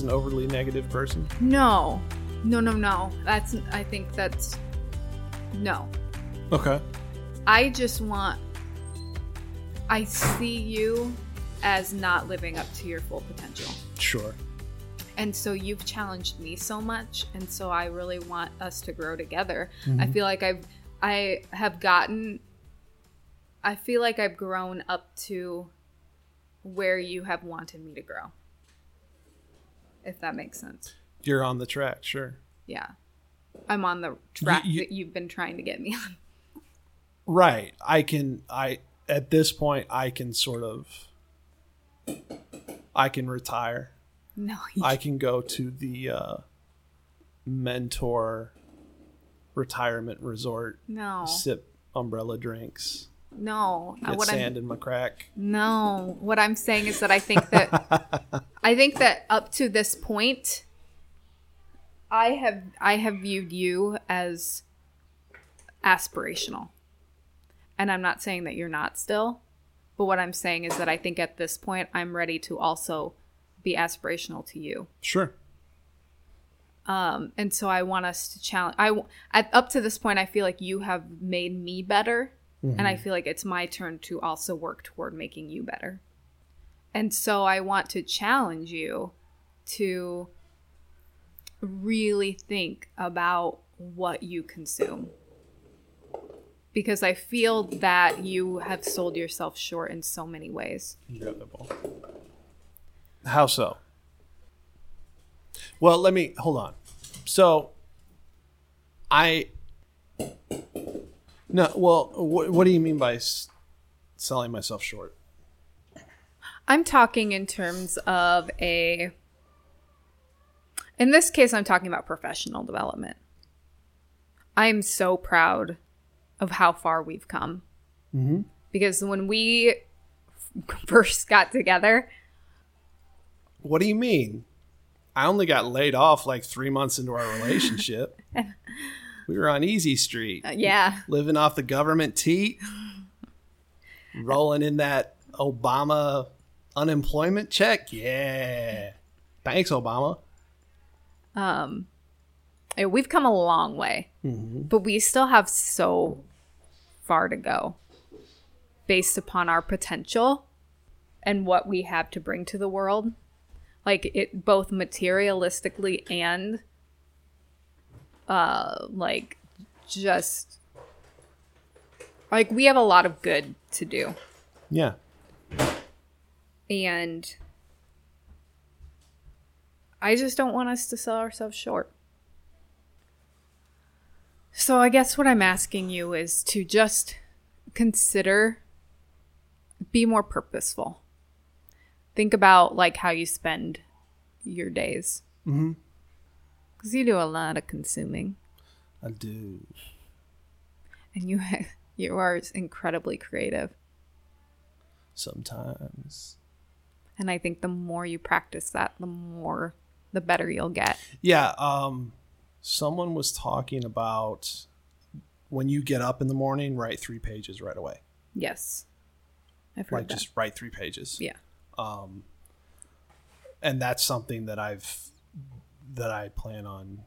an overly negative person? No, no, no, no. That's. I think that's. No. Okay. I just want. I see you as not living up to your full potential. Sure. And so you've challenged me so much, and so I really want us to grow together. I mm-hmm. feel like I've I have gotten I feel like I've grown up to where you have wanted me to grow. If that makes sense. You're on the track, sure. Yeah. I'm on the track you- that you've been trying to get me on. Right. I can I at this point I can sort of I can retire. No, I can go to the uh mentor retirement resort, no, sip umbrella drinks, no. Uh, get What I'm sand in my crack. No, what I'm saying is that I think that I think that up to this point I have I have viewed you as aspirational. And I'm not saying that you're not still, but what I'm saying is that I think at this point I'm ready to also be aspirational to you. Sure. Um, and so I want us to challenge. I at, up to this point, I feel like you have made me better, and I feel like it's my turn to also work toward making you better. And so I want to challenge you to really think about what you consume. Because I feel that you have sold yourself short in so many ways. Incredible. How so? Well, let me hold on. So, I no. Well, what, what do you mean by s- selling myself short? I'm talking in terms of a. In this case, I'm talking about professional development. I'm so proud of how far we've come. Mhm. Because when we first got together, What do you mean? I only got laid off like three months into our relationship. we were on Easy Street, uh, yeah, living off the government teat, rolling in that Obama unemployment check. Yeah. Thanks, Obama. um, eh, we've come a long way, but we still have so far to go based upon our potential and what we have to bring to the world. Like it both materialistically and uh like just like we have a lot of good to do. Yeah. And I just don't want us to sell ourselves short. So I guess what I'm asking you is to just consider be more purposeful. Think about like how you spend your days. Mhm. Cuz you do a lot of consuming I do. and you you are incredibly creative. Sometimes. And I think the more you practice that, the more the better you'll get. Yeah. Um, someone was talking about when you get up in the morning, write three pages right away. Yes. I've heard Like that. just write three pages. yeah. Um, and that's something that I've that I plan on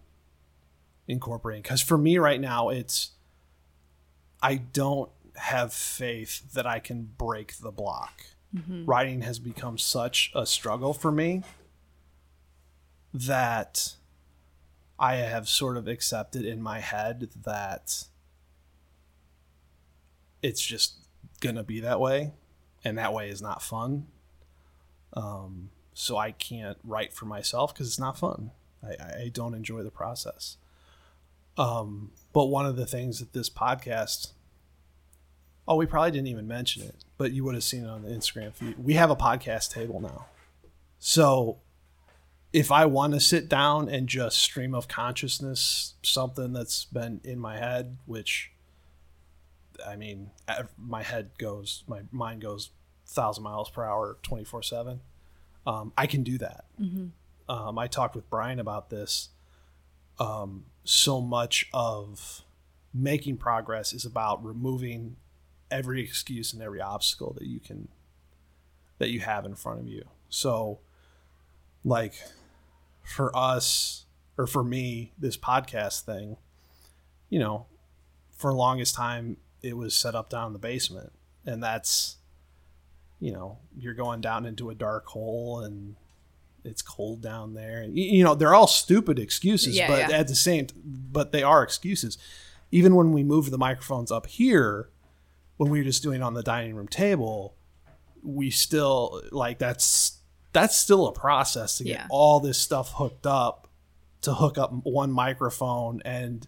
incorporating because for me right now it's I don't have faith that I can break the block. Writing has become such a struggle for me that I have sort of accepted in my head that it's just gonna be that way, and that way is not fun. Um, so I can't write for myself because it's not fun. I, I don't enjoy the process. Um, but one of the things that this podcast, oh, we probably didn't even mention it, but you would have seen it on the Instagram feed. We have a podcast table now. So if I want to sit down and just stream of consciousness something that's been in my head, which I mean, my head goes, my mind goes thousand miles per hour, twenty four seven. Um, I can do that. Um, I talked with Brian about this. Um, so much of making progress is about removing every excuse and every obstacle that you can that you have in front of you. So like for us or for me, this podcast thing, you know, for the longest time it was set up down in the basement. And that's you know, you're going down into a dark hole and it's cold down there. And, you know, they're all stupid excuses, Yeah, but yeah. at the same, but they are excuses. Even when we moved the microphones up here, when we were just doing on the dining room table, we still like that's that's still a process to get Yeah. all this stuff hooked up to hook up one microphone. And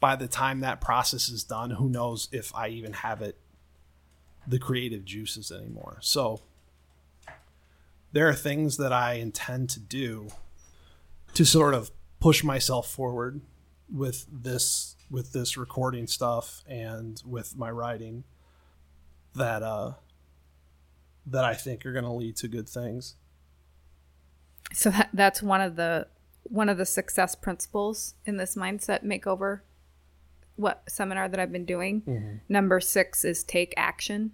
by the time that process is done who knows if i even have it the creative juices anymore. So there are things that i intend to do to sort of push myself forward with this with this recording stuff and with my writing that uh that i think are going to lead to good things So that, that's one of the one of the success principles in this mindset makeover what seminar that I've been doing. Number 6 is take action.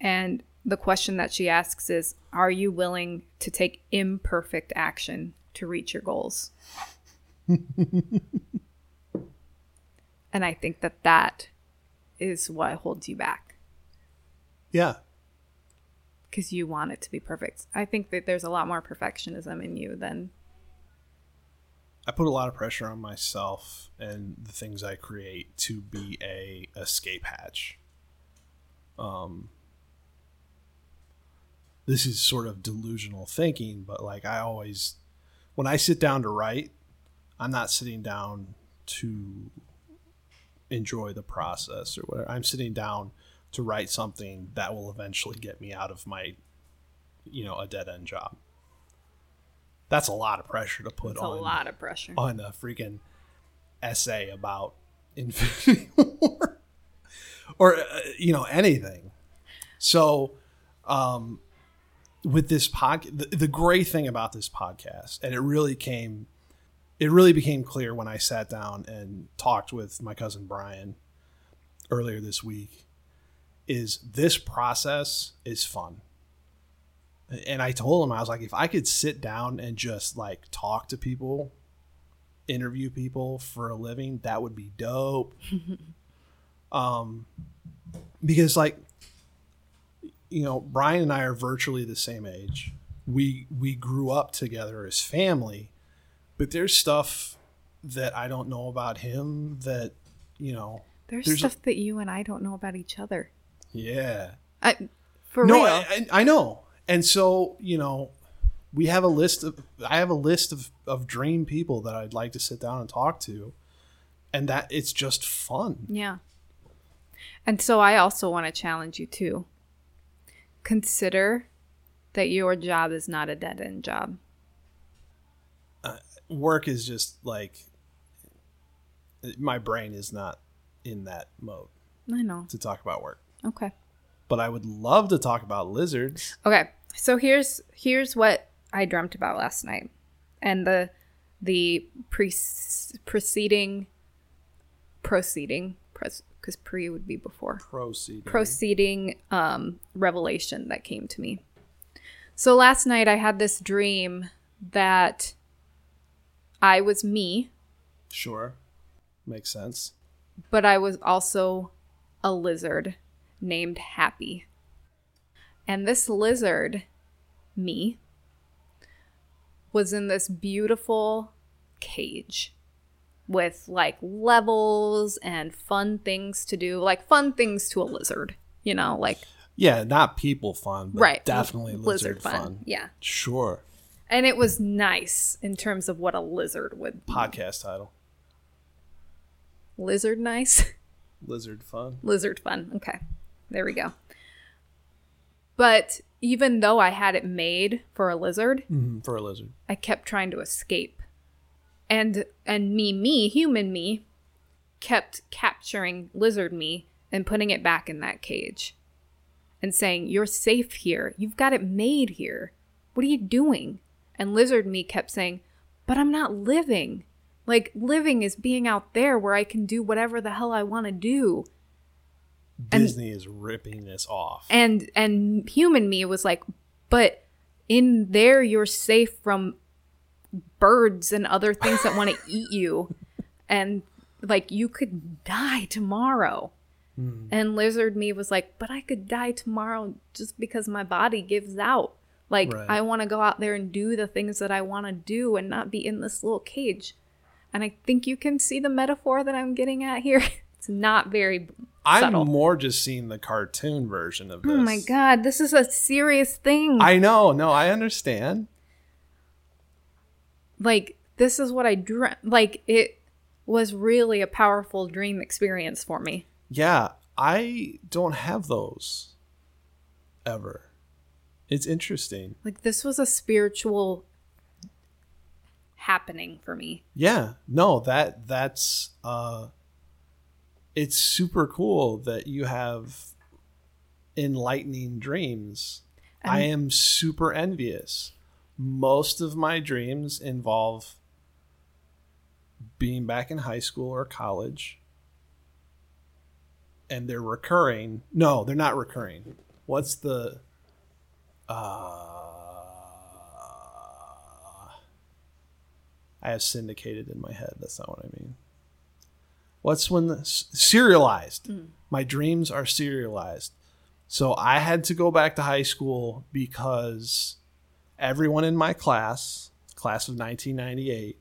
And the question that she asks is are you willing to take imperfect action to reach your goals? and I think that that is what holds you back yeah because you want it to be perfect. I think that there's a lot more perfectionism in you than I put a lot of pressure on myself and the things I create to be a escape hatch. Um, this is sort of delusional thinking, but like I always, when I sit down to write, I'm not sitting down to enjoy the process or whatever. I'm sitting down to write something that will eventually get me out of my, you know, a dead end job. That's a lot of pressure to put on a lot of pressure. on a freaking essay about Infinity War or uh, you know anything. So, um, with this podcast, the, the great thing about this podcast, and it really came, it really became clear when I sat down and talked with my cousin Brian earlier this week, is this process is fun. And I told him I was like, if I could sit down and just like talk to people interview people for a living, that would be dope. um, because like, you know, Brian and I are virtually the same age. We we grew up together as family, but there's stuff that I don't know about him that you know. There's, there's a- stuff that you and I don't know about each other. Yeah. I, for no, real. I, I I know, and so you know, we have a list of. I have a list of of dream people that I'd like to sit down and talk to, and that it's just fun. yeah. And so I also want to challenge you too. Consider that your job is not a dead end job. Uh, work is just like my brain is not in that mode I know. to talk about work, Okay. but I would love to talk about lizards. Okay. So here's here's what I dreamt about last night. And the the pre- preceding proceeding because pre would be before. Proceed. proceeding um, revelation that came to me. So last night I had this dream that I was me, Sure, makes sense. but I was also a lizard named Happy. And this lizard, me, was in this beautiful cage with like levels and fun things to do, like fun things to a lizard, you know, like Yeah, not people fun, but right definitely lizard, fun. yeah Sure. and it was nice in terms of what a lizard would Podcast title: lizard nice Lizard fun. lizard fun okay there we go. But even though i had it made for a lizard Mhm, for a lizard. i kept trying to escape. And and me me human me kept capturing lizard me and putting it back in that cage and saying you're safe here. You've got it made here. What are you doing? And lizard me kept saying but i'm not living. Like living is being out there where i can do whatever the hell i want to do And- Disney is ripping this off. and and human me was like but in there you're safe from birds and other things that want to eat you and like you could die tomorrow Hmm. and lizard me was like but i could die tomorrow just because my body gives out like Right. i want to go out there and do the things that i want to do and not be in this little cage and i think you can see the metaphor that i'm getting at here it's not very I'm subtle. more just seeing the cartoon version of this. oh my god this is a serious thing I know, no, I understand. like this is what I dreamt. Like it was really a powerful dream experience for me. Yeah, I don't have those ever. It's interesting. Like this was a spiritual happening for me. Yeah, no, that that's uh it's super cool that you have enlightening dreams. I am super envious. Most of my dreams involve being back in high school or college. And they're recurring. No, they're not recurring. What's the uh I have syndicated in my head. That's not what I mean. What's when the serialized? Mm. My dreams are serialized. So I had to go back to high school because everyone in my class, class of 1998,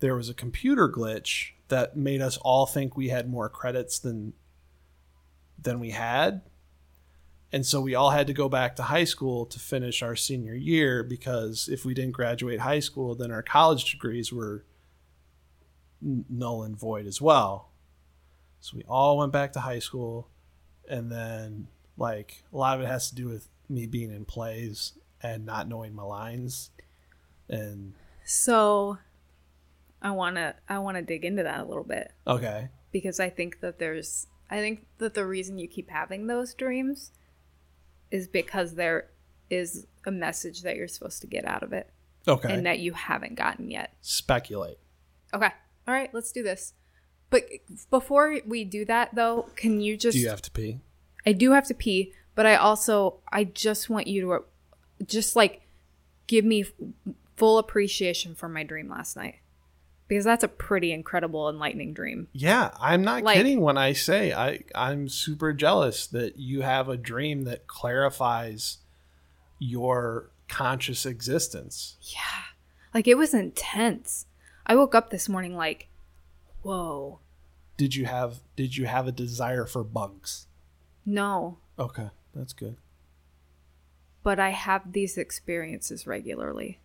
there was a computer glitch that made us all think we had more credits than than we had. And so we all had to go back to high school to finish our senior year because if we didn't graduate high school, then our college degrees were null and void as well. So we all went back to high school, and then like a lot of it has to do with me being in plays and not knowing my lines, and So I want to I want to dig into that a little bit okay, because I think that there's I think that the reason you keep having those dreams is because there is a message that you're supposed to get out of it okay, and that you haven't gotten yet. speculate. Okay. All right, let's do this. But before we do that though, can you just Do you have to pee? I do have to pee, but I also I just want you to just like give me full appreciation for my dream last night. Because that's a pretty incredible enlightening dream. Yeah, I'm not Like- kidding when I say I I'm super jealous that you have a dream that clarifies your conscious existence. Yeah. Like it was intense. I woke up this morning like, whoa. Did you have did you have a desire for bugs? No. Okay, that's good. But I have these experiences regularly.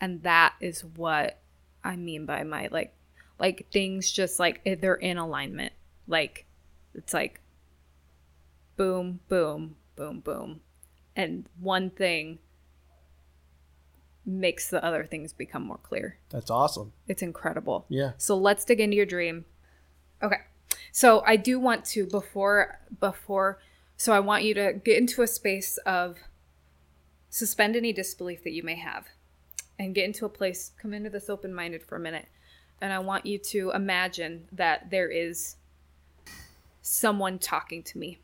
And that is what I mean by my like like things just like eh, they're in alignment. Like it's like boom, boom, boom, boom. And one thing makes the other things become more clear. That's awesome. It's incredible. Yeah. So let's dig into your dream. Okay. So I do want to before before so I want you to get into a space of suspend any disbelief that you may have and get into a place come into this open-minded for a minute. And I want you to imagine that there is someone talking to me.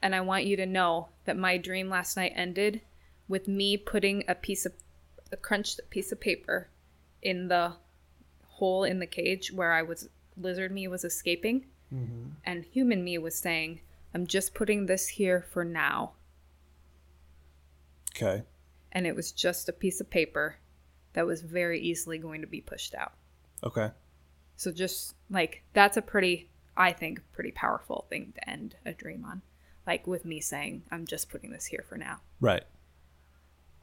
And I want you to know that my dream last night ended with me putting a piece of a crunched piece of paper in the hole in the cage where I was lizard me was escaping, mm-hmm. and human me was saying, "I'm just putting this here for now." Okay. And it was just a piece of paper that was very easily going to be pushed out. Okay. So just like that's a pretty, I think, pretty powerful thing to end a dream on. Like with me saying, "I'm just putting this here for now." Right.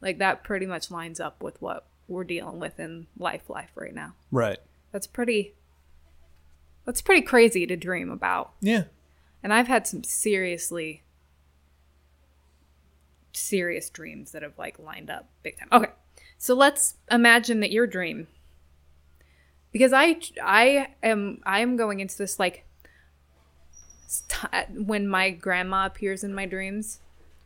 Like that pretty much lines up with what we're dealing with in life, life right now. Right. That's pretty. That's pretty crazy to dream about. Yeah. And I've had some seriously serious dreams that have like lined up big time. Okay. So let's imagine that your dream because I I am I am going into this like st- when my grandma appears in my dreams,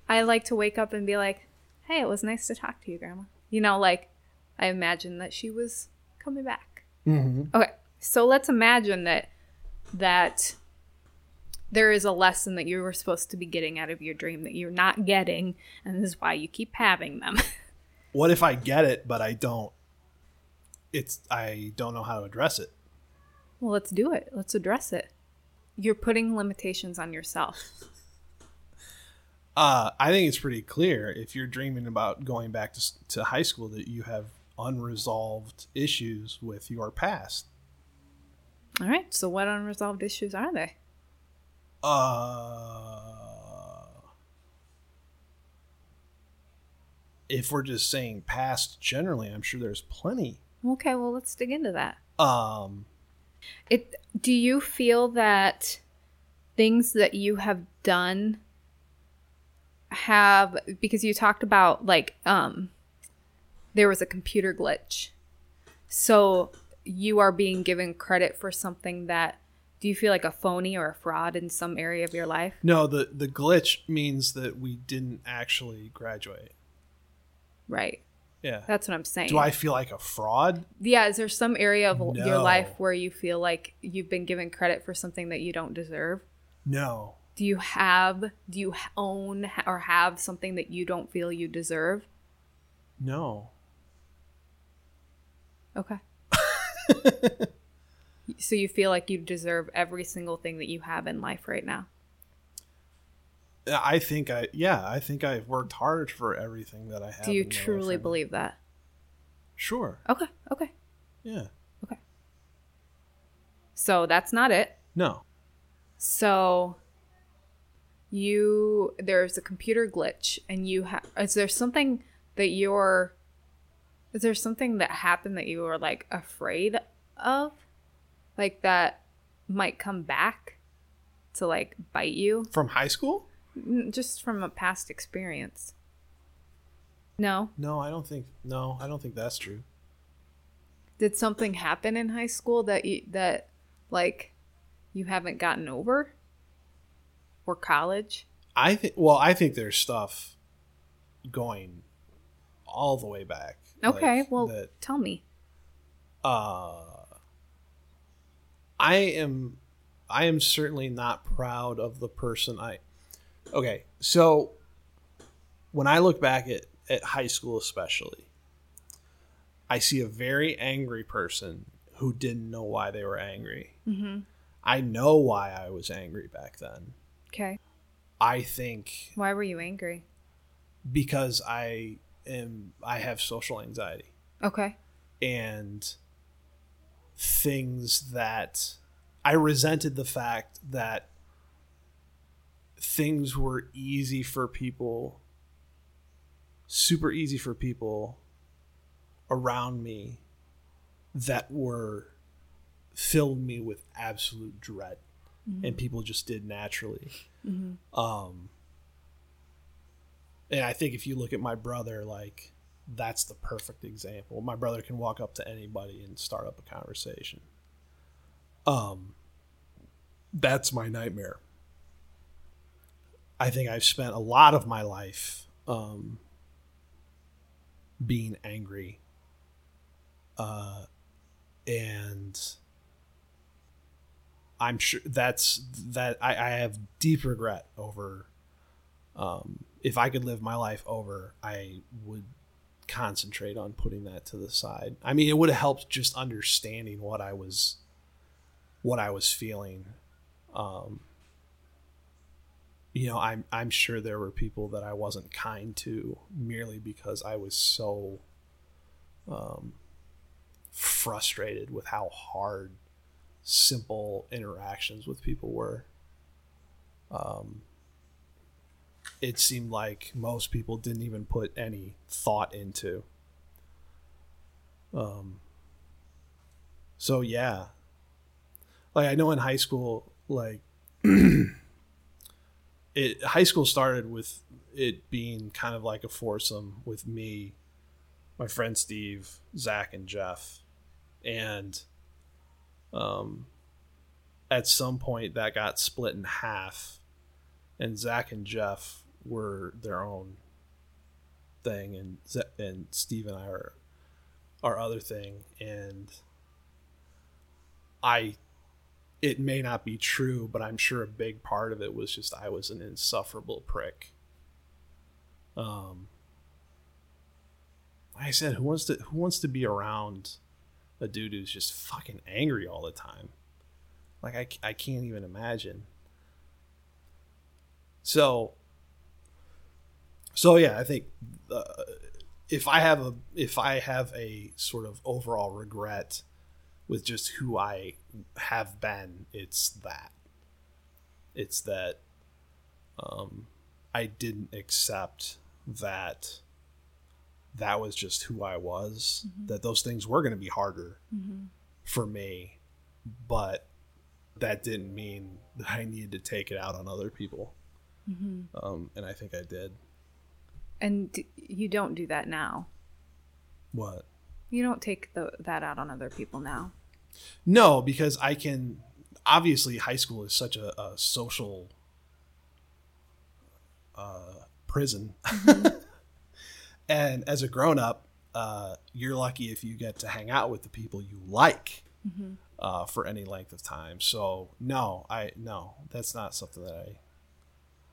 I like to wake up and be like, "Hey, it was nice to talk to you, grandma." You know, like I imagine that she was coming back. Mm-hmm. Okay, so let's imagine that that there is a lesson that you were supposed to be getting out of your dream that you're not getting, and this is why you keep having them. what if I get it, but I don't? It's I don't know how to address it. Well, let's do it. Let's address it. You're putting limitations on yourself. Uh, I think it's pretty clear if you're dreaming about going back to, to high school that you have unresolved issues with your past. All right. So, what unresolved issues are they? Uh, if we're just saying past generally, I'm sure there's plenty. Okay. Well, let's dig into that. Um, It. Do you feel that things that you have done have because you talked about like um there was a computer glitch. So you are being given credit for something that do you feel like a phony or a fraud in some area of your life? no, the the glitch means that we didn't actually graduate. Right. Yeah. That's what I'm saying. Do I feel like a fraud? yeah, is there some area of your life where you feel like you've been given credit for something that you don't deserve? No. Do you have do you own or have something that you don't feel you deserve? No. Okay. so you feel like you deserve every single thing that you have in life right now. I think I yeah, I think I've worked hard for everything that I have. Do you in my life truly believe that? Sure. Okay. Okay. Yeah. Okay. So that's not it. No. So you there's a computer glitch and you have is there something that you're is there something that happened that you were like afraid of? Like that might come back to like bite you From high school? Just from a past experience. No. No, I don't think no, I don't think that's true. Did something happen in high school that you that like you haven't gotten over? Or college? I think well, I think there's stuff going all the way back. Okay, like, well, that tell me. uh I am I am certainly not proud of the person I Okay, so when I look back at, at high school especially, I see a very angry person who didn't know why they were angry. Mm-hmm. I know why I was angry back then. Okay. I think Why were you angry? because I am I have social anxiety Okay. and things that I resented the fact that things were easy for people super easy for people around me that were filled me with absolute dread and people just did naturally. Um and i think if you look at my brother like that's the perfect example. My brother can walk up to anybody and start up a conversation. Um that's my nightmare. I think i've spent a lot of my life um being angry uh and i'm sure that's that i, I have deep regret over um if i could live my life over i would concentrate on putting that to the side. I mean it would have helped just understanding what i was what i was feeling. Um you know i'm i'm sure there were people that i wasn't kind to merely because i was so um frustrated with how hard simple interactions with people were. Um it seemed like most people didn't even put any thought into. Um so yeah. Like i know in high school like it high school started with it being kind of like a foursome with me my friend steve zach and jeff. And um at some point that got split in half and zach and jeff were their own thing and and steve and i are our other thing and i it may not be true, but I'm sure a big part of it was just I was an insufferable prick. Um, I said, who wants to who wants to be around a dude who's just fucking angry all the time? Like I, I can't even imagine. So so yeah, I think uh, if I have a if I have a sort of overall regret with just who I have been, it's that. It's that um, I didn't accept that that was just who I was. Mm-hmm. That those things were going to be harder mm-hmm. for me, but that didn't mean that I needed to take it out on other people. Mm-hmm. Um, and I think I did. And d- you don't do that now. What? You don't take the, that out on other people now. No, because I can. Obviously, high school is such a, a social uh, prison. Mm-hmm. and as a grown up, uh, you're lucky if you get to hang out with the people you like mm-hmm. uh, for any length of time. So no, I no, that's not something that I.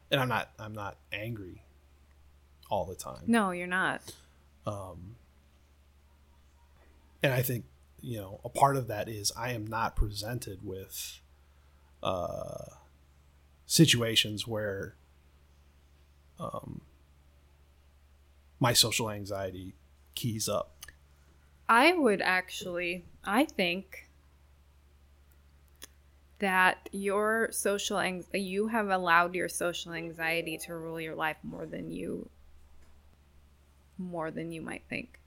And I'm not. I'm not angry all the time. No, you're not. Um, and I think you know a part of that is I am not presented with uh, situations where um, my social anxiety keys up. I would actually, I think that your social ang- you have allowed your social anxiety to rule your life more than you more than you might think.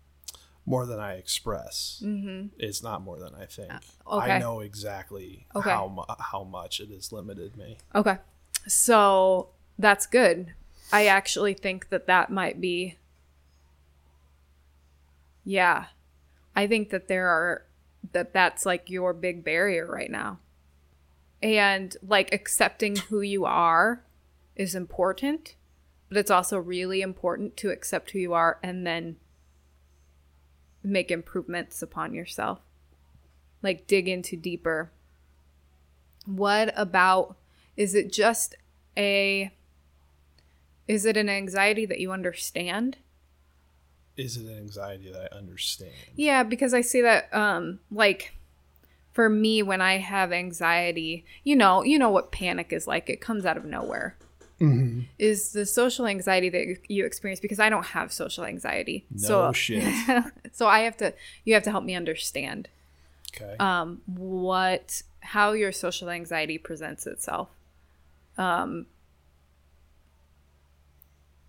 More than I express. Mm-hmm. It's not more than I think. Uh, okay. I know exactly okay. how mu- how much it has limited me. Okay, so that's good. I actually think that that might be. Yeah, I think that there are that that's like your big barrier right now. And like accepting who you are is important but it's also really important to accept who you are and then make improvements upon yourself. Like dig into deeper. What about is it just a is it an anxiety that you understand? Is it an anxiety that I understand? Yeah, because I see that um like for me when I have anxiety, you know, you know what panic is like. It comes out of nowhere mm-hmm. is the social anxiety that you experience because I don't have social anxiety. No so, shit. so I have to you have to help me understand okay. um, what how your social anxiety presents itself. Um,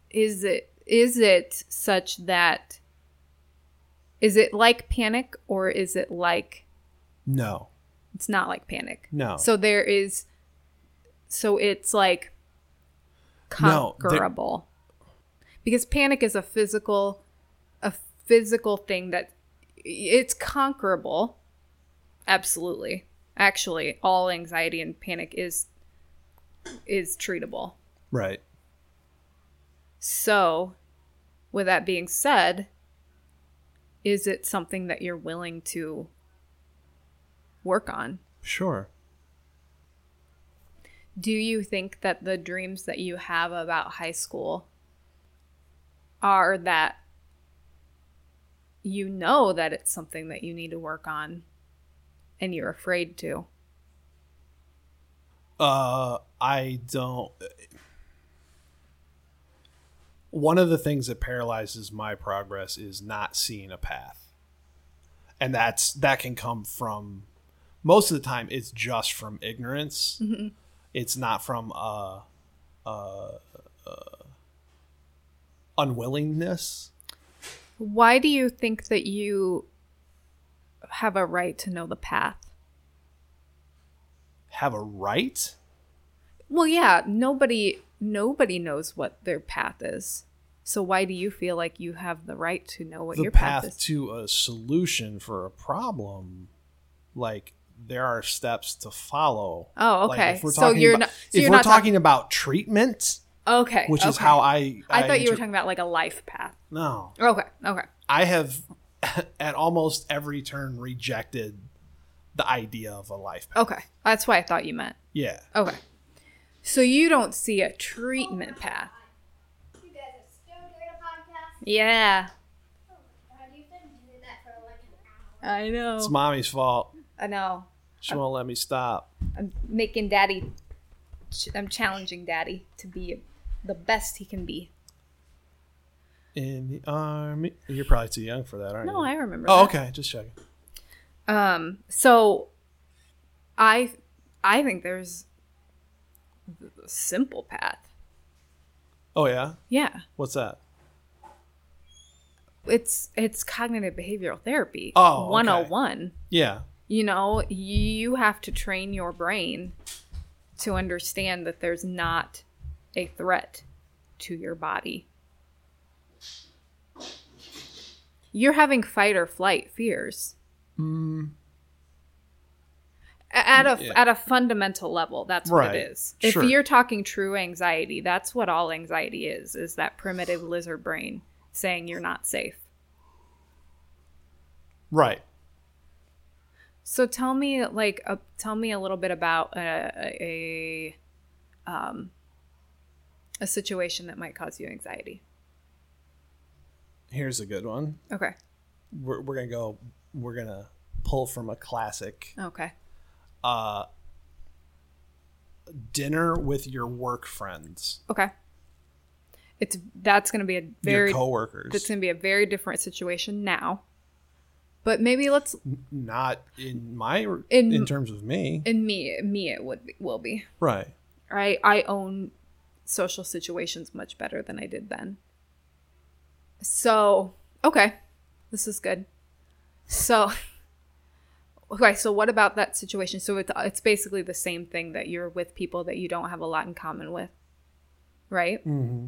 is it is it such that is it like panic or is it like no it's not like panic no so there is so it's like conquerable. No, because panic is a physical a physical thing that it's conquerable. Absolutely. Actually, all anxiety and panic is is treatable. Right. So, with that being said, is it something that you're willing to work on? Sure do you think that the dreams that you have about high school are that you know that it's something that you need to work on and you're afraid to? Uh, I don't. One of the things that paralyzes my progress is not seeing a path. And that's that can come from most of the time it's just from ignorance. Mm-hmm it's not from uh, uh, uh, unwillingness. Why do you think that you have a right to know the path? Have a right? Well, yeah, nobody nobody knows what their path is. So why do you feel like you have the right to know what the your path, path is? to a solution for a problem like there are steps to follow. Oh, okay. Like if we're so you're about, not. So if you're we're not talking talk- about treatment, okay, which okay. is how I. I, I thought you were talking about like a life path. No. Okay. Okay. I have, at almost every turn, rejected the idea of a life path. Okay, that's why I thought you meant. Yeah. Okay. So you don't see a treatment path. Yeah. I know. It's mommy's fault. I know. She won't let me stop. I'm making daddy. I'm challenging daddy to be the best he can be. In the army. You're probably too young for that, aren't No, you? No, I remember. Oh, that. okay. Just checking. Um. So, I, I think there's a simple path. Oh yeah. Yeah. What's that? It's it's cognitive behavioral therapy. Oh, okay. 101. Yeah. You know, you have to train your brain to understand that there's not a threat to your body. You're having fight or flight fears. Mm. A- At a Yeah. at a fundamental level, that's what Right. it is. If Sure. you're talking true anxiety, that's what all anxiety is, is that primitive lizard brain saying you're not safe. Right. So tell me, like, uh, tell me a little bit about a, a, um, a situation that might cause you anxiety. Here's a good one. Okay. We're, we're gonna go. We're gonna pull from a classic. Okay. Uh, dinner with your work friends, Okay. It's that's going to be a very your coworkers. that's going to be a very different situation now. But maybe let's Not in my In- in, terms of me. in me me it would be, will be. right. Right. I own social situations much better than I did then. So, okay. This is good. So, okay, so what about that situation? So it's it's basically the same thing that you're with people that you don't have a lot in common with. Right? hmm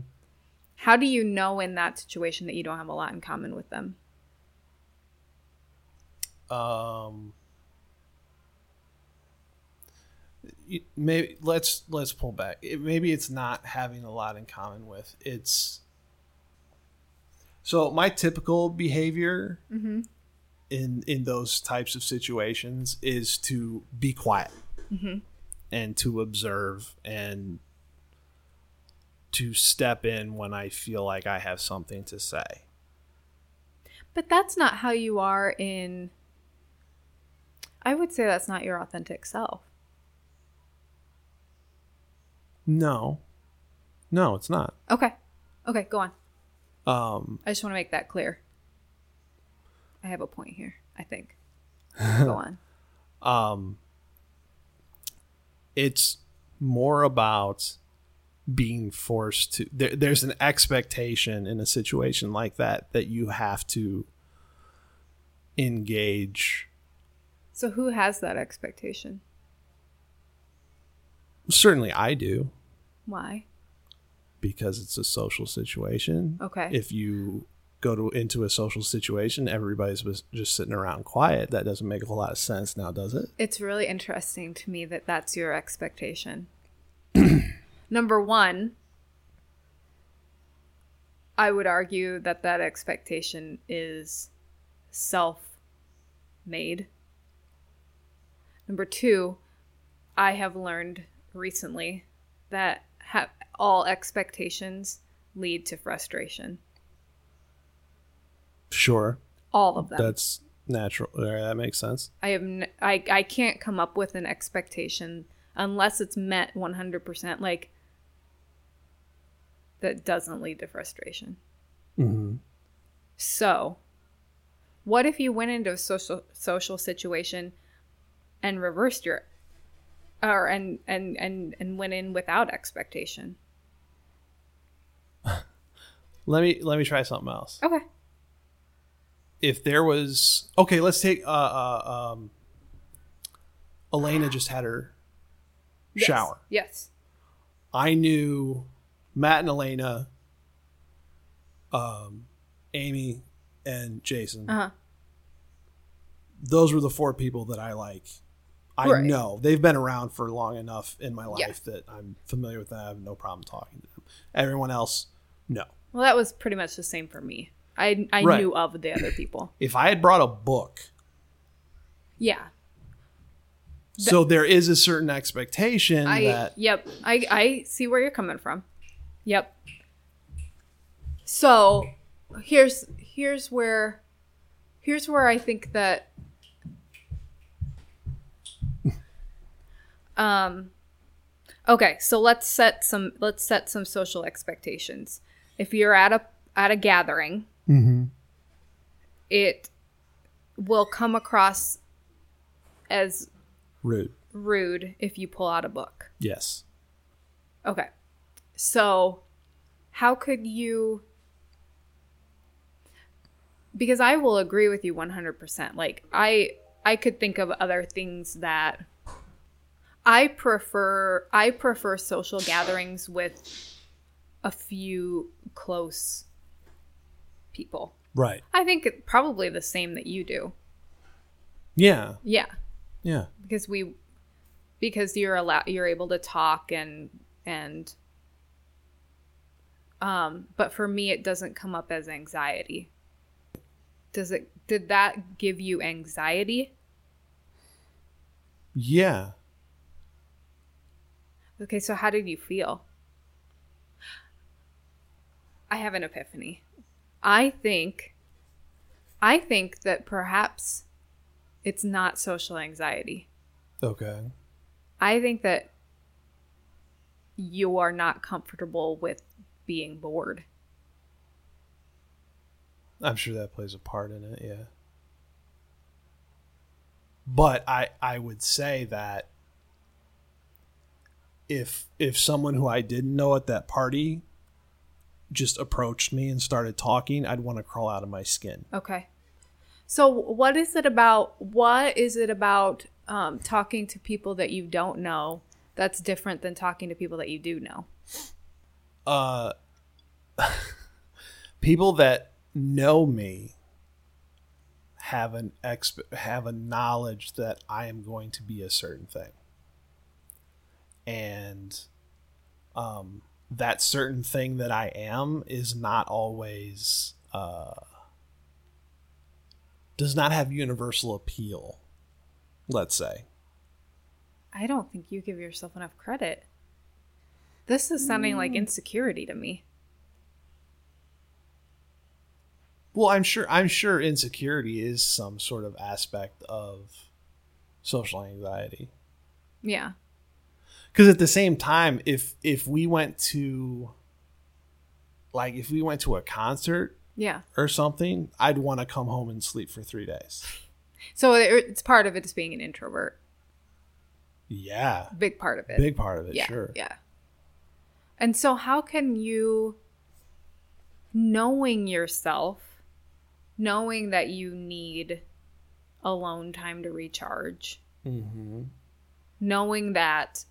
How do you know in that situation that you don't have a lot in common with them? Um. Maybe let's let's pull back. It, maybe it's not having a lot in common with. It's so my typical behavior Mm-hmm. in in those types of situations is to be quiet Mm-hmm. and to observe and to step in when I feel like I have something to say. But that's not how you are in I would say that's not your authentic self. No, no, it's not. Okay. Okay, go on. Um, I just want to make that clear. I have a point here, I think. Go on. um, it's more about being forced to. There, there's an expectation in a situation like that that you have to engage. So who has that expectation? Certainly, I do Why? because it's a social situation. Okay. If you go to into a social situation, everybody's was just sitting around quiet. That doesn't make a whole lot of sense now, does it? It's really interesting to me that that's your expectation. Number 1, I would argue that that expectation is self-made. Number 2, I have learned recently that ha- all expectations lead to frustration. Sure, All of them. that's natural. That makes sense. I have n- I I can't come up with an expectation unless it's met 100% like that doesn't lead to frustration. hmm So, what if you went into a social social situation and reversed your or and and and and went in without expectation? Let me let me try something else. Okay. if there was okay let's take uh, uh um elena just had her Yes. shower Yes. i knew matt and elena um amy and jason Uh-huh. those were the four people that i like i Right. know they've been around for long enough in my life Yeah. that i'm familiar with them i have no problem talking to them everyone else no Well, that was pretty much the same for me. I I Right. knew of the other people. if i had brought a book Yeah. so there is a certain expectation I that yep. I I see where you're coming from. Yep. So here's here's where here's where I think that um okay, so let's set some let's set some social expectations. If you're at a at a gathering, mm-hmm. it will come across as rude. Rude if you pull out a book. Yes. Okay. So, how could you Because I will agree with you 100%. Like I I could think of other things that I prefer I prefer social gatherings with a few close people. Right. I think it, probably the same that you do. Yeah. Yeah, Yeah. because we because you're allowed you're able to talk and and um but for me it doesn't come up as anxiety. Does it did that give you anxiety? Yeah. Okay, so how did you feel? I have an epiphany. I think I think that perhaps it's not social anxiety. Okay. I think that you are not comfortable with being bored. I'm sure that plays a part in it, yeah. But I I would say that if if someone who I didn't know at that party just approached me and started talking, I'd want to crawl out of my skin. Okay. So what is it about what is it about um, talking to people that you don't know that's different than talking to people that you do know? Uh people that know me have an exp- have a knowledge that I am going to be a certain thing. And um that certain thing that I am is not always uh does not have universal appeal. Let's say. I don't think you give yourself enough credit. This is sounding like mm. insecurity to me. Well, I'm sure I'm sure insecurity is some sort of aspect of social anxiety. Yeah. Cuz at the same time if if we went to like if we went to a concert Yeah. or something, I'd want to come home and sleep for 3 days. So it's part of it is being an introvert. Yeah. Big part of it. Big part of it, yeah. sure. Yeah. And so how can you knowing yourself, knowing that you need alone time to recharge, Mhm. knowing that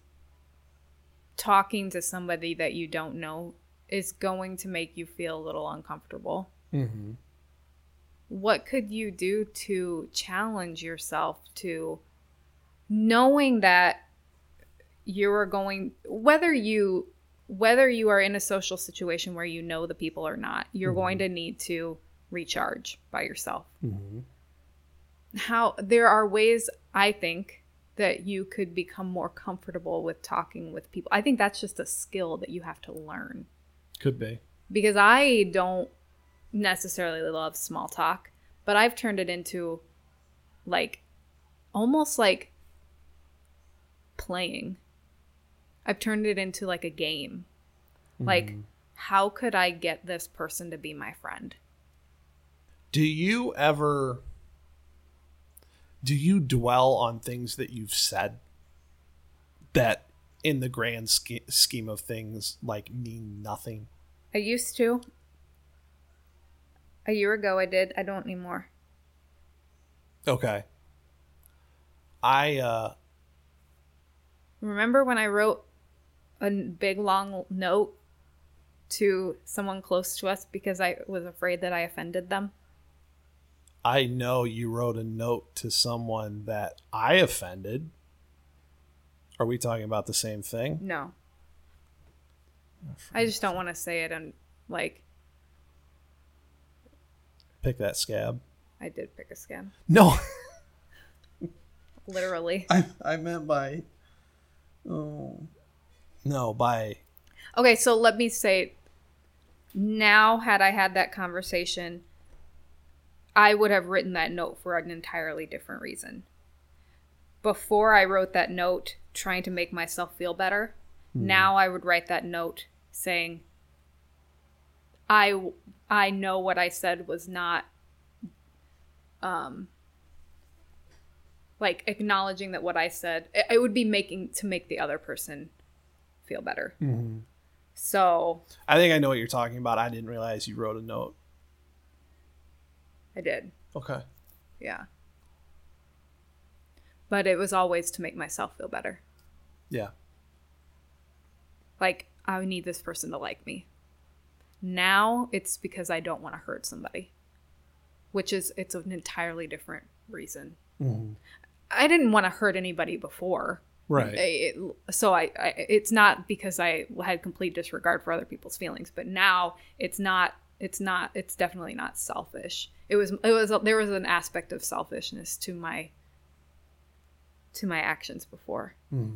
talking to somebody that you don't know is going to make you feel a little uncomfortable. Mhm. What could you do to challenge yourself to knowing that you are going whether you whether you are in a social situation where you know the people or not, you're going to need to recharge by yourself. Mhm. how there are ways I think that you could become more comfortable with talking with people. I think that's just a skill that you have to learn Could be. because I don't necessarily love small talk, but I've turned it into like almost like playing. I've turned it into like a game. Like how could I get this person to be my friend? Do you ever do you dwell on things that you've said that in the grand sch- scheme of things like mean nothing? I used to. A year ago I did. I don't anymore. Okay. I uh Remember when I wrote a n- big long note to someone close to us because I was afraid that I offended them? I know you wrote a note to someone that I offended. Are we talking about the same thing? No. Oh, I just don't want to say it and like Pick that scab. I did pick a scam. No. Literally. I I meant by oh no, by Okay, so let me say now had I had that conversation, I would have written that note for an entirely different reason. Before I wrote that note trying to make myself feel better. Now I would write that note saying I I know what I said was not um like acknowledging that what I said it, it would be making to make the other person feel better. Mm-hmm. So I think I know what you're talking about. I didn't realize you wrote a note. I did. Okay. Yeah. But it was always to make myself feel better. Yeah. Like, I need this person to like me. Now it's because I don't want to hurt somebody, which is, it's an entirely different reason. Mm-hmm. I didn't want to hurt anybody before. Right. It, so I, I, it's not because I had complete disregard for other people's feelings, but now it's not, it's not, it's definitely not selfish. It was, it was, there was an aspect of selfishness to my, to my actions before. Hmm.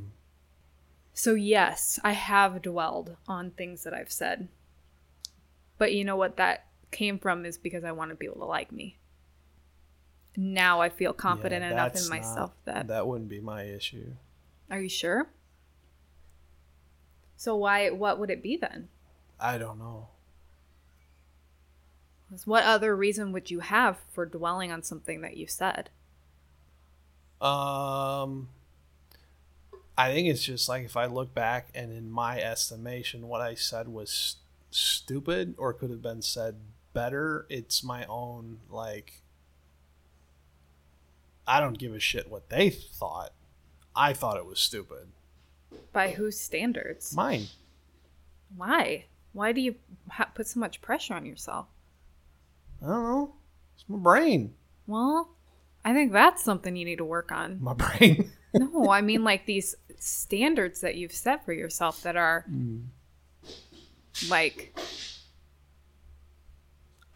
So, yes, I have dwelled on things that I've said. But you know what that came from is because I wanted people to like me. Now I feel confident Yeah, enough in myself not- that. that wouldn't be my issue. Are you sure? So, why, what would it be then? I don't know. What other reason would you have for dwelling on something that you said? Um, I think it's just like if I look back and in my estimation, what I said was s- stupid or could have been said better. It's my own like. I don't give a shit what they thought. I thought it was stupid. By whose standards? Mine. Why? Why do you ha- put so much pressure on yourself? I don't know. It's my brain. Well, I think that's something you need to work on. My brain. No, I mean like these standards that you've set for yourself that are hmm. like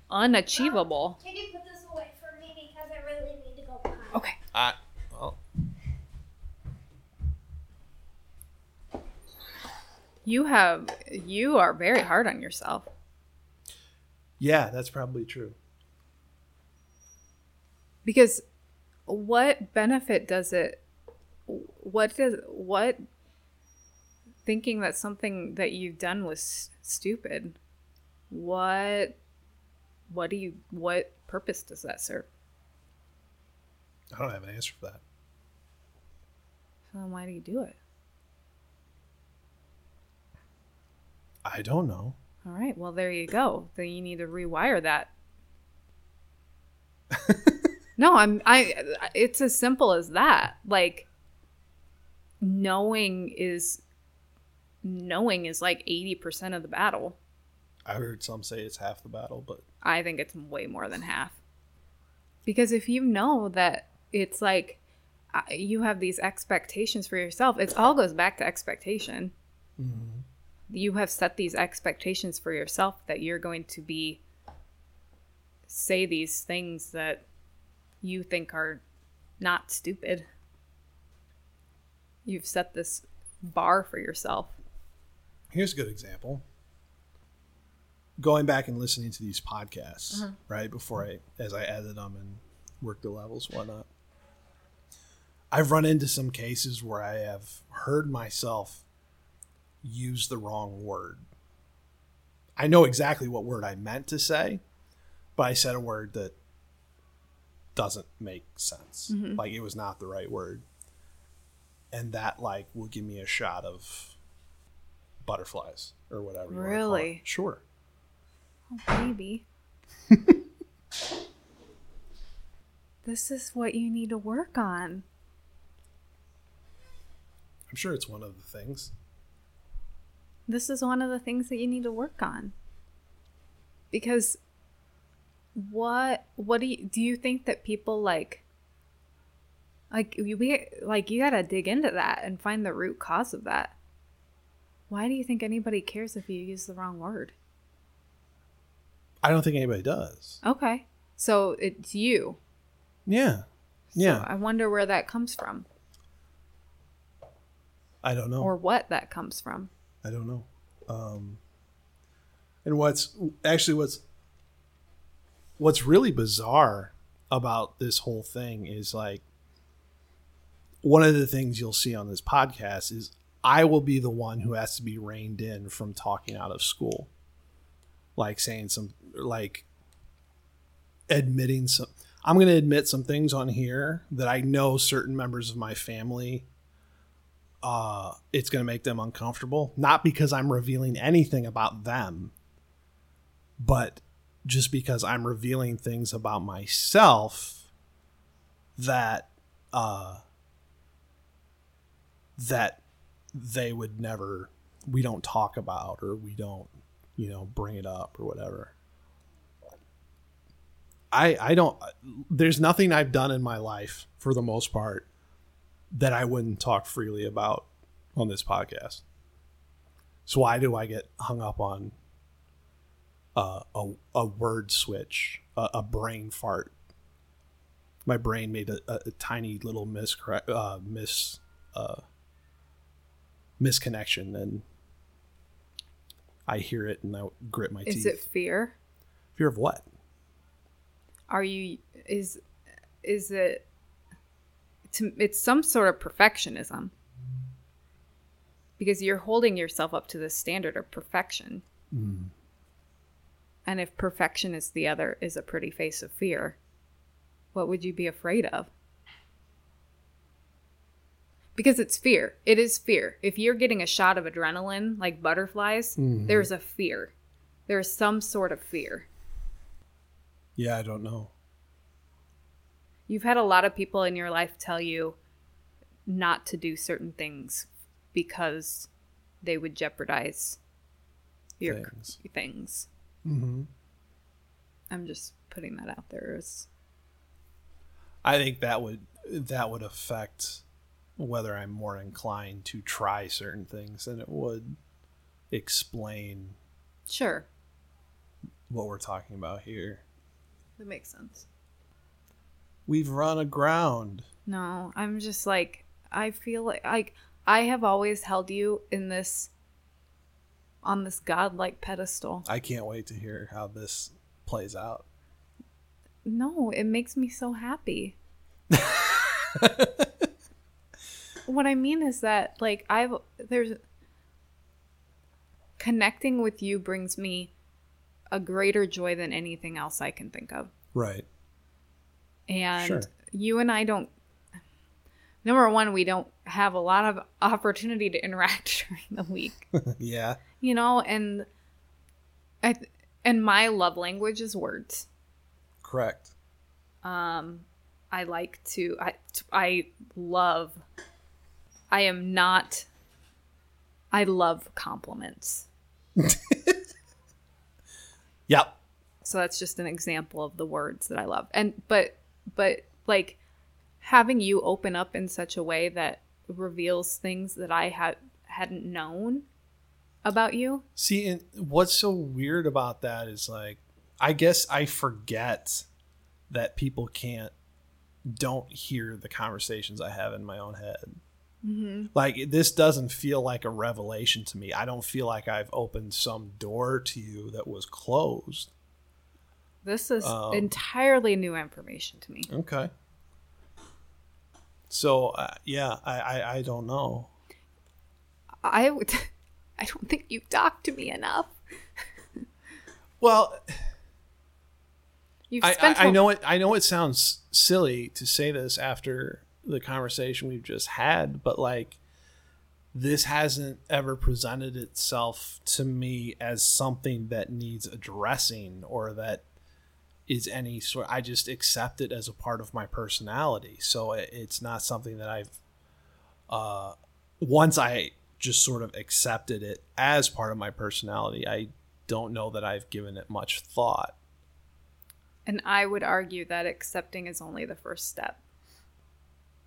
unachievable. Can you put this away for me because I really need to go potty? Okay. I. Well, You have you are very hard on yourself. yeah, that's probably true. Because what benefit does it what does what thinking that something that you've done was stupid what what do you what purpose does that serve I don't have an answer for that. so then why do you do it I don't know. all right well there you go then you need to rewire that no i'm i it's as simple as that like knowing is knowing is like 80% of the battle I heard some say it's half the battle, but I think it's way more than half. Because if you know that it's like uh, you have these expectations for yourself, it all goes back to expectation. You have set these expectations for yourself that you're going to be say these things that you think are not stupid. You've set this bar for yourself. here's a good example. Going back and listening to these podcasts, uh-huh. right before I, as I edit them and work the levels, whatnot. I've run into some cases where I have heard myself use the wrong word. I know exactly what word I meant to say, but I said a word that doesn't make sense. Mm-hmm. Like it was not the right word. And that like will give me a shot of butterflies or whatever. you wanna call it. Really? Sure. Oh, Maybe. this is what you need to work on. I'm sure it's one of the things. This is one of the things that you need to work on. Because what what do you do you think that people like like you we like you got to dig into that and find the root cause of that. Why do you think anybody cares if you use the wrong word? I don't think anybody does. Okay. So it's you. Yeah. Yeah. So I wonder where that comes from I don't know. or what that comes from. I don't know. Um, and what's actually what's what's really bizarre about this whole thing is like one of the things you'll see on this podcast is I will be the one who has to be reined in from talking out of school. Like saying some, like admitting some. I'm going to admit some things on here that I know certain members of my family, uh, it's going to make them uncomfortable. Not because I'm revealing anything about them, but just because I'm revealing things about myself that, uh, that they would never we don't talk about or we don't you know bring it up or whatever i i don't there's nothing i've done in my life for the most part that i wouldn't talk freely about on this podcast so why do i get hung up on uh, a, a word switch a, a brain fart my brain made a, a, a tiny little miscorrect uh, miss uh, misconnection and I hear it and I grit my Is teeth. Is it fear? Fear of what? Are you is is it to, it's some sort of perfectionism. Because you're holding yourself up to the standard of perfection. Mm. And if perfection is the other is a pretty face of fear what would you be afraid of? Because it's fear. It is fear. If you're getting a shot of adrenaline like butterflies mm-hmm. there's a fear. There's some sort of fear. Yeah, I don't know. You've had a lot of people in your life tell you not to do certain things because they would jeopardize your Things. things. Mm-hmm. I'm just putting that out there as I think that would that would affect whether I'm more inclined to try certain things and it would explain sure. what we're talking about here. That makes sense. We've run aground. No, I'm just like I feel like like I have always held you in this on this godlike pedestal. I can't wait to hear how this plays out. No, it makes me so happy. what I mean is that like I've there's connecting with you brings me a greater joy than anything else I can think of. Right. And Sure. you and I don't number one, we don't have a lot of opportunity to interact during the week. yeah. you know, and I th- and my love language is words. Correct. Um, I like to. I I love. I am not. I love compliments. Yep. So that's just an example of the words that I love. And but but like having you open up in such a way that reveals things that I had hadn't known about you. See, and what's so weird about that is like, I guess I forget that people can't, don't hear the conversations I have in my own head. Mm-hmm. Like, this doesn't feel like a revelation to me. I don't feel like I've opened some door to you that was closed. This is Um, entirely new information to me. Okay. So, uh, yeah, I, I, I don't know. I would. I don't think you talked to me enough. Well, You've I. I, I know it. I know it sounds silly to say this after the conversation we've just had, but like, this hasn't ever presented itself to me as something that needs addressing or that is any sort. I just accept it as a part of my personality, so it, it's not something that I've. Uh, once I just sort of accepted it as part of my personality, I don't know that I've given it much thought. And I would argue that accepting is only the first step.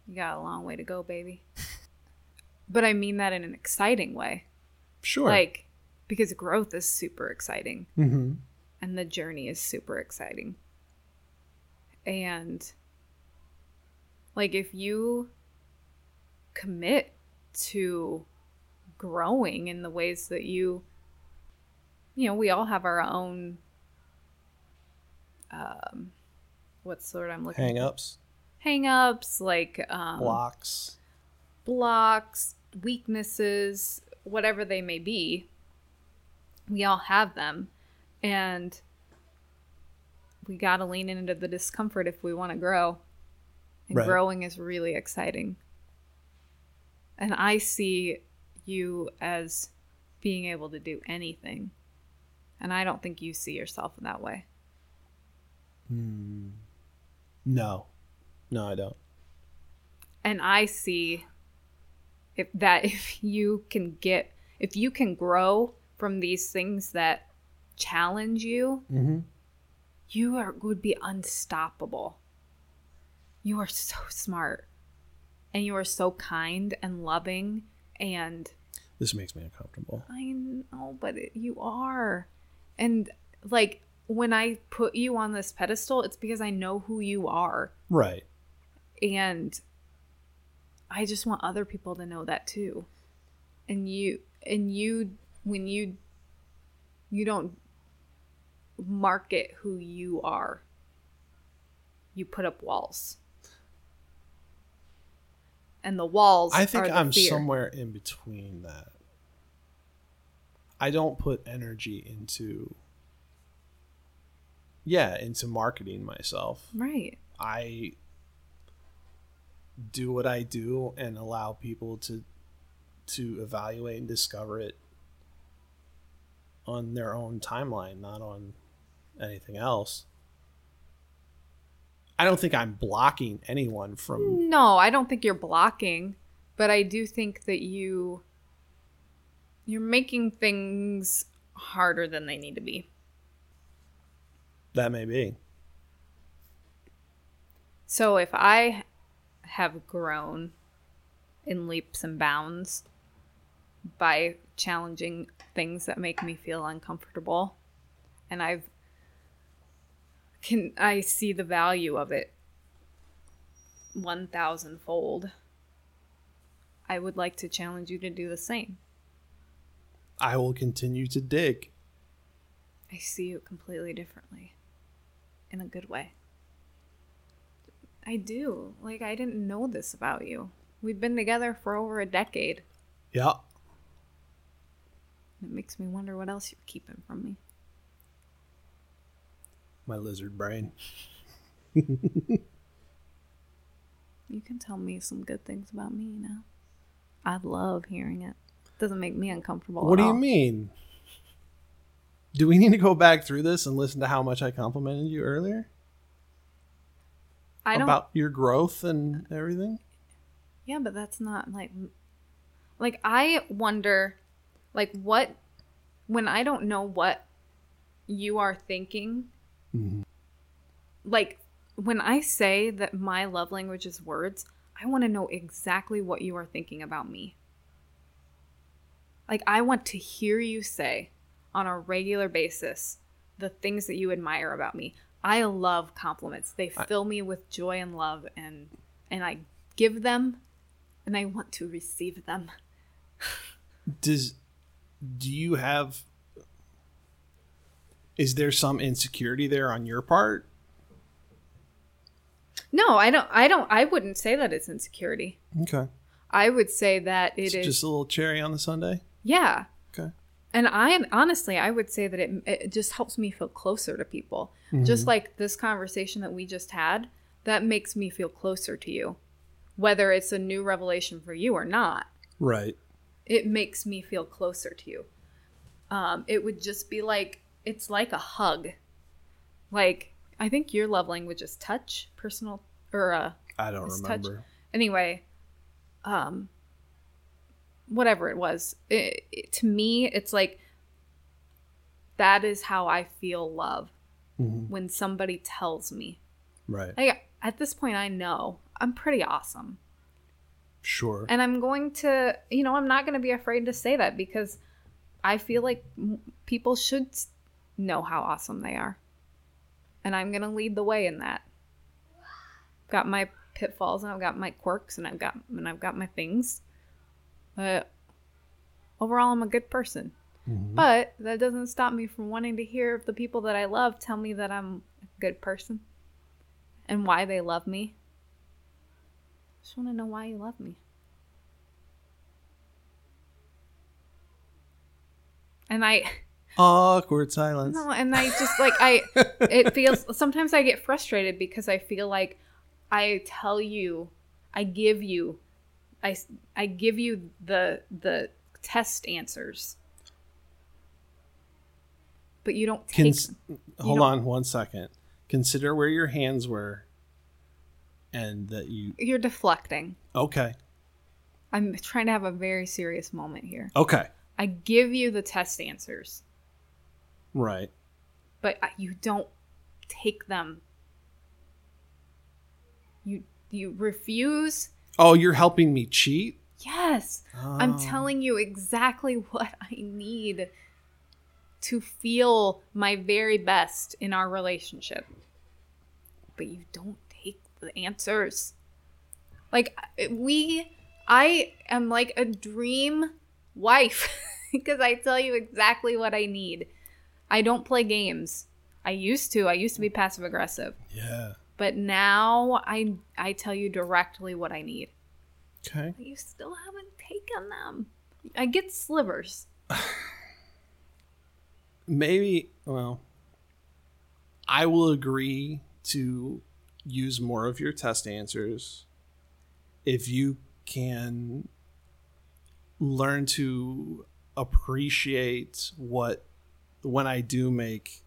You got a long way to go, baby. but I mean that in an exciting way. Sure. Like, because growth is super exciting mm-hmm. And the journey is super exciting. And, like, if you commit to growing in the ways that you, you know, we all have our own, um, what's the word I'm looking hang ups, hang-ups like um, blocks. blocks, weaknesses, whatever they may be. We all have them. And we got to lean into the discomfort if we want to grow. And Right. growing is really exciting. And I see you as being able to do anything. And I don't think you see yourself in that way. Hmm. No, no, I don't. and I see if that if you can get if you can grow from these things that challenge you, Mm-hmm. you are would be unstoppable. You are so smart. And you are so kind and loving and This makes me uncomfortable. I know, but it, you are. And like when I put you on this pedestal, it's because I know who you are. Right. and i just want other people to know that too and you and you when you you don't market who you are you put up walls and the walls I think I'm fear. somewhere in between that. I don't put energy into yeah, into marketing myself. right I do what I do and allow people to to evaluate and discover it on their own timeline, not on anything else. I don't think I'm blocking anyone from no i don't think you're blocking but i do think that you you're making things harder than they need to be that may be. So if I have grown in leaps and bounds by challenging things that make me feel uncomfortable and I've can I see the value of it 1000 fold. I would like to challenge you to do the same. I will continue to dig. I see you completely differently in a good way. I do. Like, I didn't know this about you. We've been together for over a decade. Yeah. It makes me wonder what else you're keeping from me. My lizard brain. You can tell me some good things about me now. I love hearing it. it Doesn't make me uncomfortable. What at do you mean? Do we need to go back through this and listen to how much I complimented you earlier? I don't. About your growth and everything? Yeah, but that's not like like I wonder like what when I don't know what you are thinking Mhm. like when I say that my love language is words, I want to know exactly what you are thinking about me. Like I want to hear you say on a regular basis the things that you admire about me. I love compliments. They fill me with joy and love and and I give them and I want to receive them. Does do you have is there some insecurity there on your part? No, I don't I don't I wouldn't say that it's insecurity. Okay. I would say that it It's is just a little cherry on the sundae. yeah. Okay. And I honestly, I would say that it, it just helps me feel closer to people. Just like this conversation that we just had, that makes me feel closer to you. Whether it's a new revelation for you or not, Right. it makes me feel closer to you. Um, it would just be like, it's like a hug. Like, I think your love language is touch, personal, or uh, I don't It's touch. remember. anyway um whatever it was it, it- to me it's like that is how i feel love Mhm. when somebody tells me Right. like at this point i know i'm pretty awesome Sure. and i'm going to you know i'm not going to be afraid to say that because i feel like m- people should know how awesome they are. And I'm going to lead the way in that. I've got my pitfalls and I've got my quirks and I've got and I've got my things. But overall I'm a good person. Mm-hmm. But that doesn't stop me from wanting to hear the people that I love tell me that I'm a good person and why they love me. I just want to know why you love me. And I Awkward silence. no, and I just like I it feels sometimes I get frustrated because I feel like I tell you, I give you I I give you the the test answers. But you don't take Cons- hold don't- on one second. Consider where your hands were, and that you. You're deflecting. Okay. I'm trying to have a very serious moment here. Okay. I give you the test answers, Right. but you don't take them. You you refuse. Oh, you're helping me cheat. Yes. I'm Oh. telling you exactly what I need to feel my very best in our relationship. But you don't take the answers. Like we I am like a dream wife because I tell you exactly what I need. I don't play games. I used to. I used to be passive aggressive. Yeah. But now I I tell you directly what I need. Okay. But you still haven't taken them. I get slivers. Maybe. Well, I will agree to use more of your test answers if you can learn to appreciate what when I do make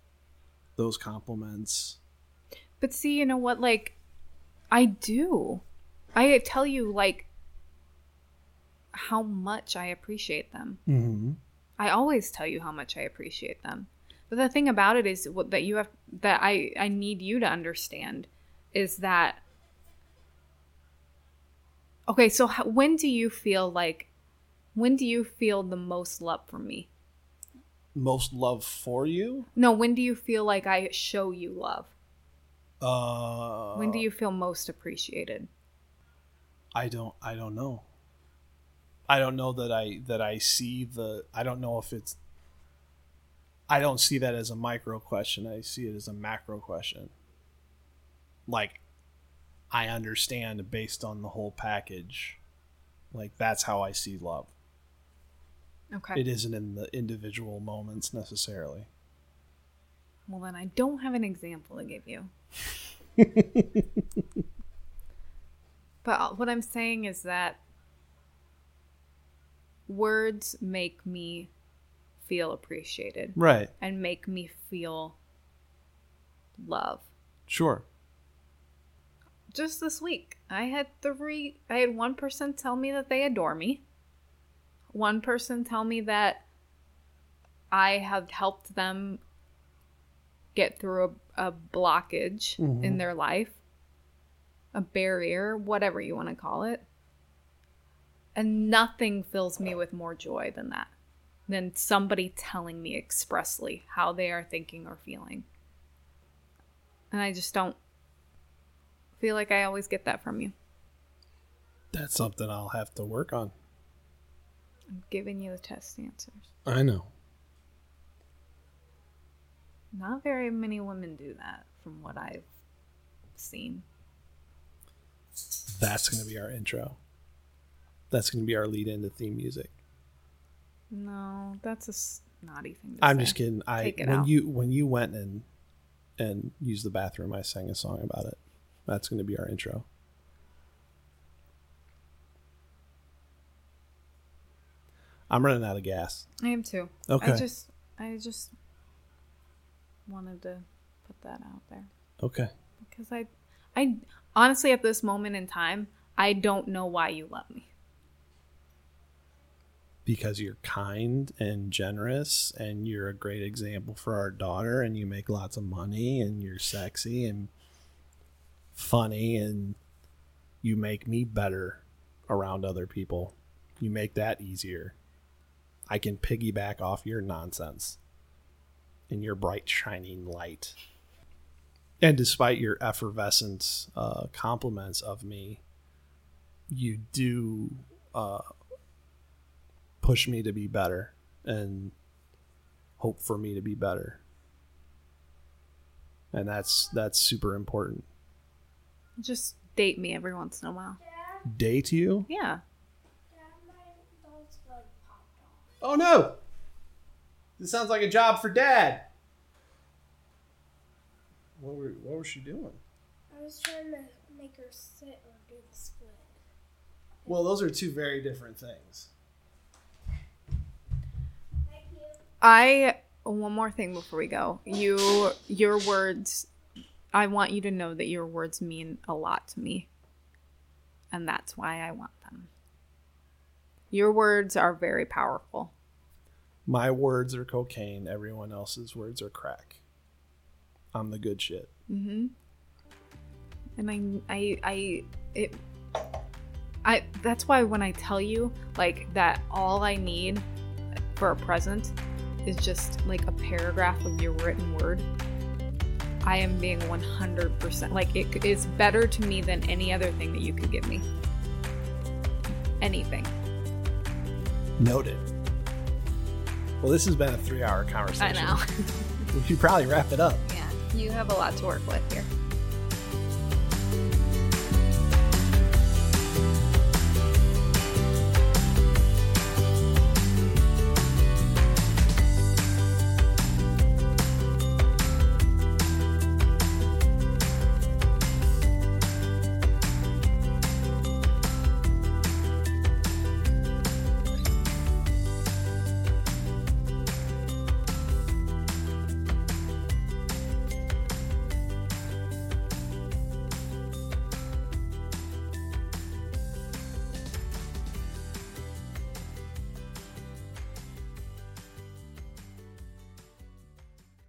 those compliments. But see, you know what? Like, I do. I tell you, like, how much I appreciate them. Mm-hmm. I always tell you how much I appreciate them. But the thing about it is what that you have that I I need you to understand is that Okay, so how, when do you feel like when do you feel the most love from me? Most love for you. No, when do you feel like I show you love? Uh, When do you feel most appreciated? I don't I don't know. I don't know that I that I see the I don't know if it's I don't see that as a micro question. I see it as a macro question. Like I understand based on the whole package. Like that's how I see love. Okay. It isn't in the individual moments necessarily. Well, then I don't have an example to give you. but uh, what I'm saying is that words make me feel appreciated Right. and make me feel love. Sure. Just this week, I had three, I had one person tell me that they adore me, one person tell me that I have helped them get through a, a blockage in Mhm. their life, a barrier, whatever you want to call it. And nothing fills me with more joy than that, than somebody telling me expressly how they are thinking or feeling. And I just don't feel like I always get that from you. That's something I'll have to work on. I'm giving you the test answers. I know. Not very many women do that from what I've seen. That's going to be our intro. That's going to be our lead into theme music. No, that's a snotty thing to do. I'm say. just kidding. I when out. you when you went and and used the bathroom, I sang a song about it. That's going to be our intro. I'm running out of gas. I am too. Okay. I just I just wanted to put that out there Okay. because I I honestly at this moment in time, I don't know why you love me. Because you're kind and generous and you're a great example for our daughter and you make lots of money and you're sexy and funny and you make me better around other people. You make that easier. I can piggyback off your nonsense and your bright shining light. And despite your effervescent uh, compliments of me, you do uh, push me to be better and hope for me to be better. And that's that's super important. Just date me every once in a while. Date you? Yeah. Dad, my nose like popped off. Oh no. This sounds like a job for dad. What were what was she doing? I was trying to make her sit or do the split. Well, those are two very different things. I one more thing before we go. You your words I want you to know that your words mean a lot to me. And that's why I want them. Your words are very powerful. My words are cocaine. Everyone else's words are crack. I'm the good shit. Mm-hmm. And I I I it I that's why when I tell you like that all I need for a present is just like a paragraph of your written word. I am being 100% like it is better to me than any other thing that you could give me. Anything. Noted. Well, this has been a three-hour conversation. I know. We should probably wrap it up. yeah. You have a lot to work with here.